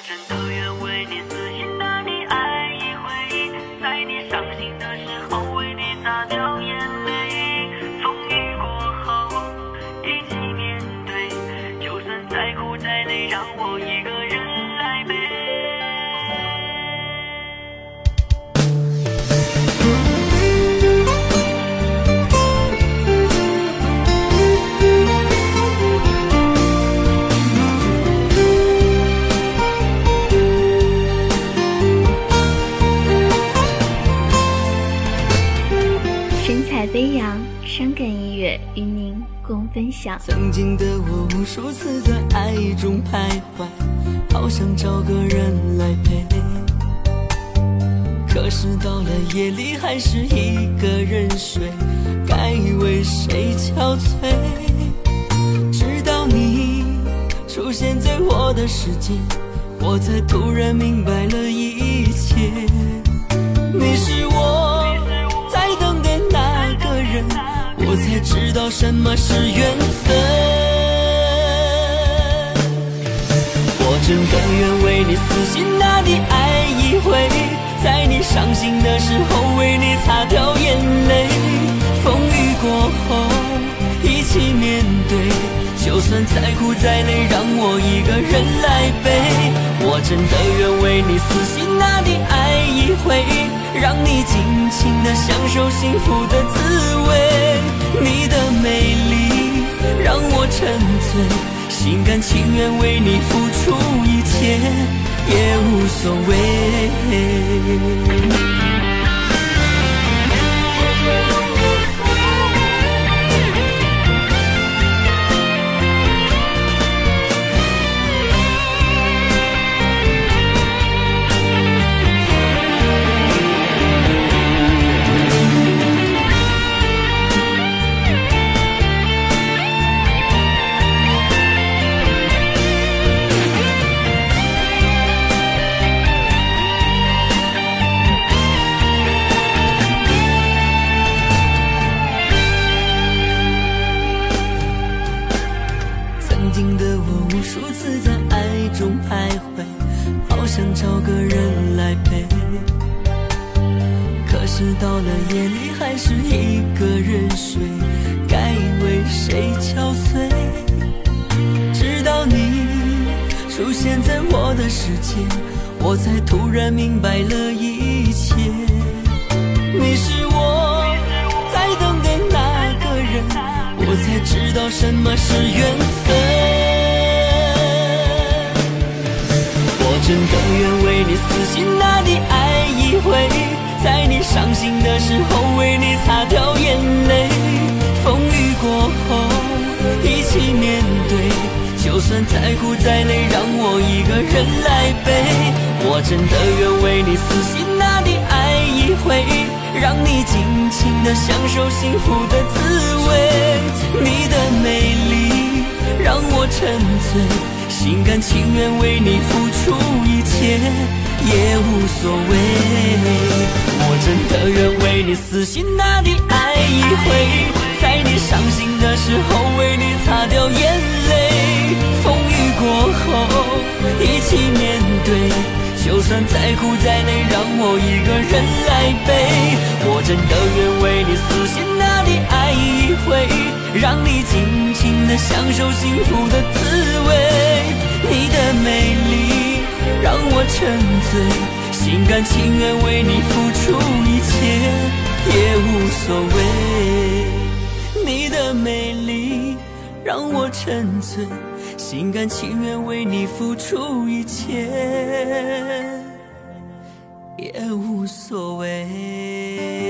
我真的愿神采飞扬，伤感音乐与您共分享。曾经的我无数次在爱中徘徊，好想找个人来陪。可是到了夜里还是一个人睡，该为谁憔悴？直到你出现在我的世界，我才突然明白了一切。你是我我才知道什么是缘分。我真的愿为你死心塌地爱一回，在你伤心的时候为你擦掉眼泪。风雨过后一起面对，就算再苦再累，让我一个人来背。我真的愿为你死心塌地爱一回，让你尽情的享受幸福的滋味。你的美丽让我沉醉。心甘情愿为你付出一切，也无所谓。我无数次在爱中徘徊，好想找个人来陪。可是到了夜里还是一个人睡，该为谁憔悴？直到你出现在我的世界，我才突然明白了一切。你是我在等的那个人，我才知道什么是缘分。真的愿为你死心塌地爱一回，在你伤心的时候为你擦掉眼泪。风雨过后一起面对，就算再苦再累，让我一个人来背。我真的愿为你死心塌地爱一回，让你尽情的享受幸福的滋味。你的美丽让我沉醉。心甘情愿为你付出一切，也无所谓。我真的愿为你死心塌地爱一回，在你伤心的时候算再苦再累，让我一个人来背。我真的愿为你死心塌地爱一回，让你尽情的享受幸福的滋味。你的美丽让我沉醉，心甘情愿为你付出一切，也无所谓。你的美丽让我沉醉，心甘情愿为你付出一切，也无所谓。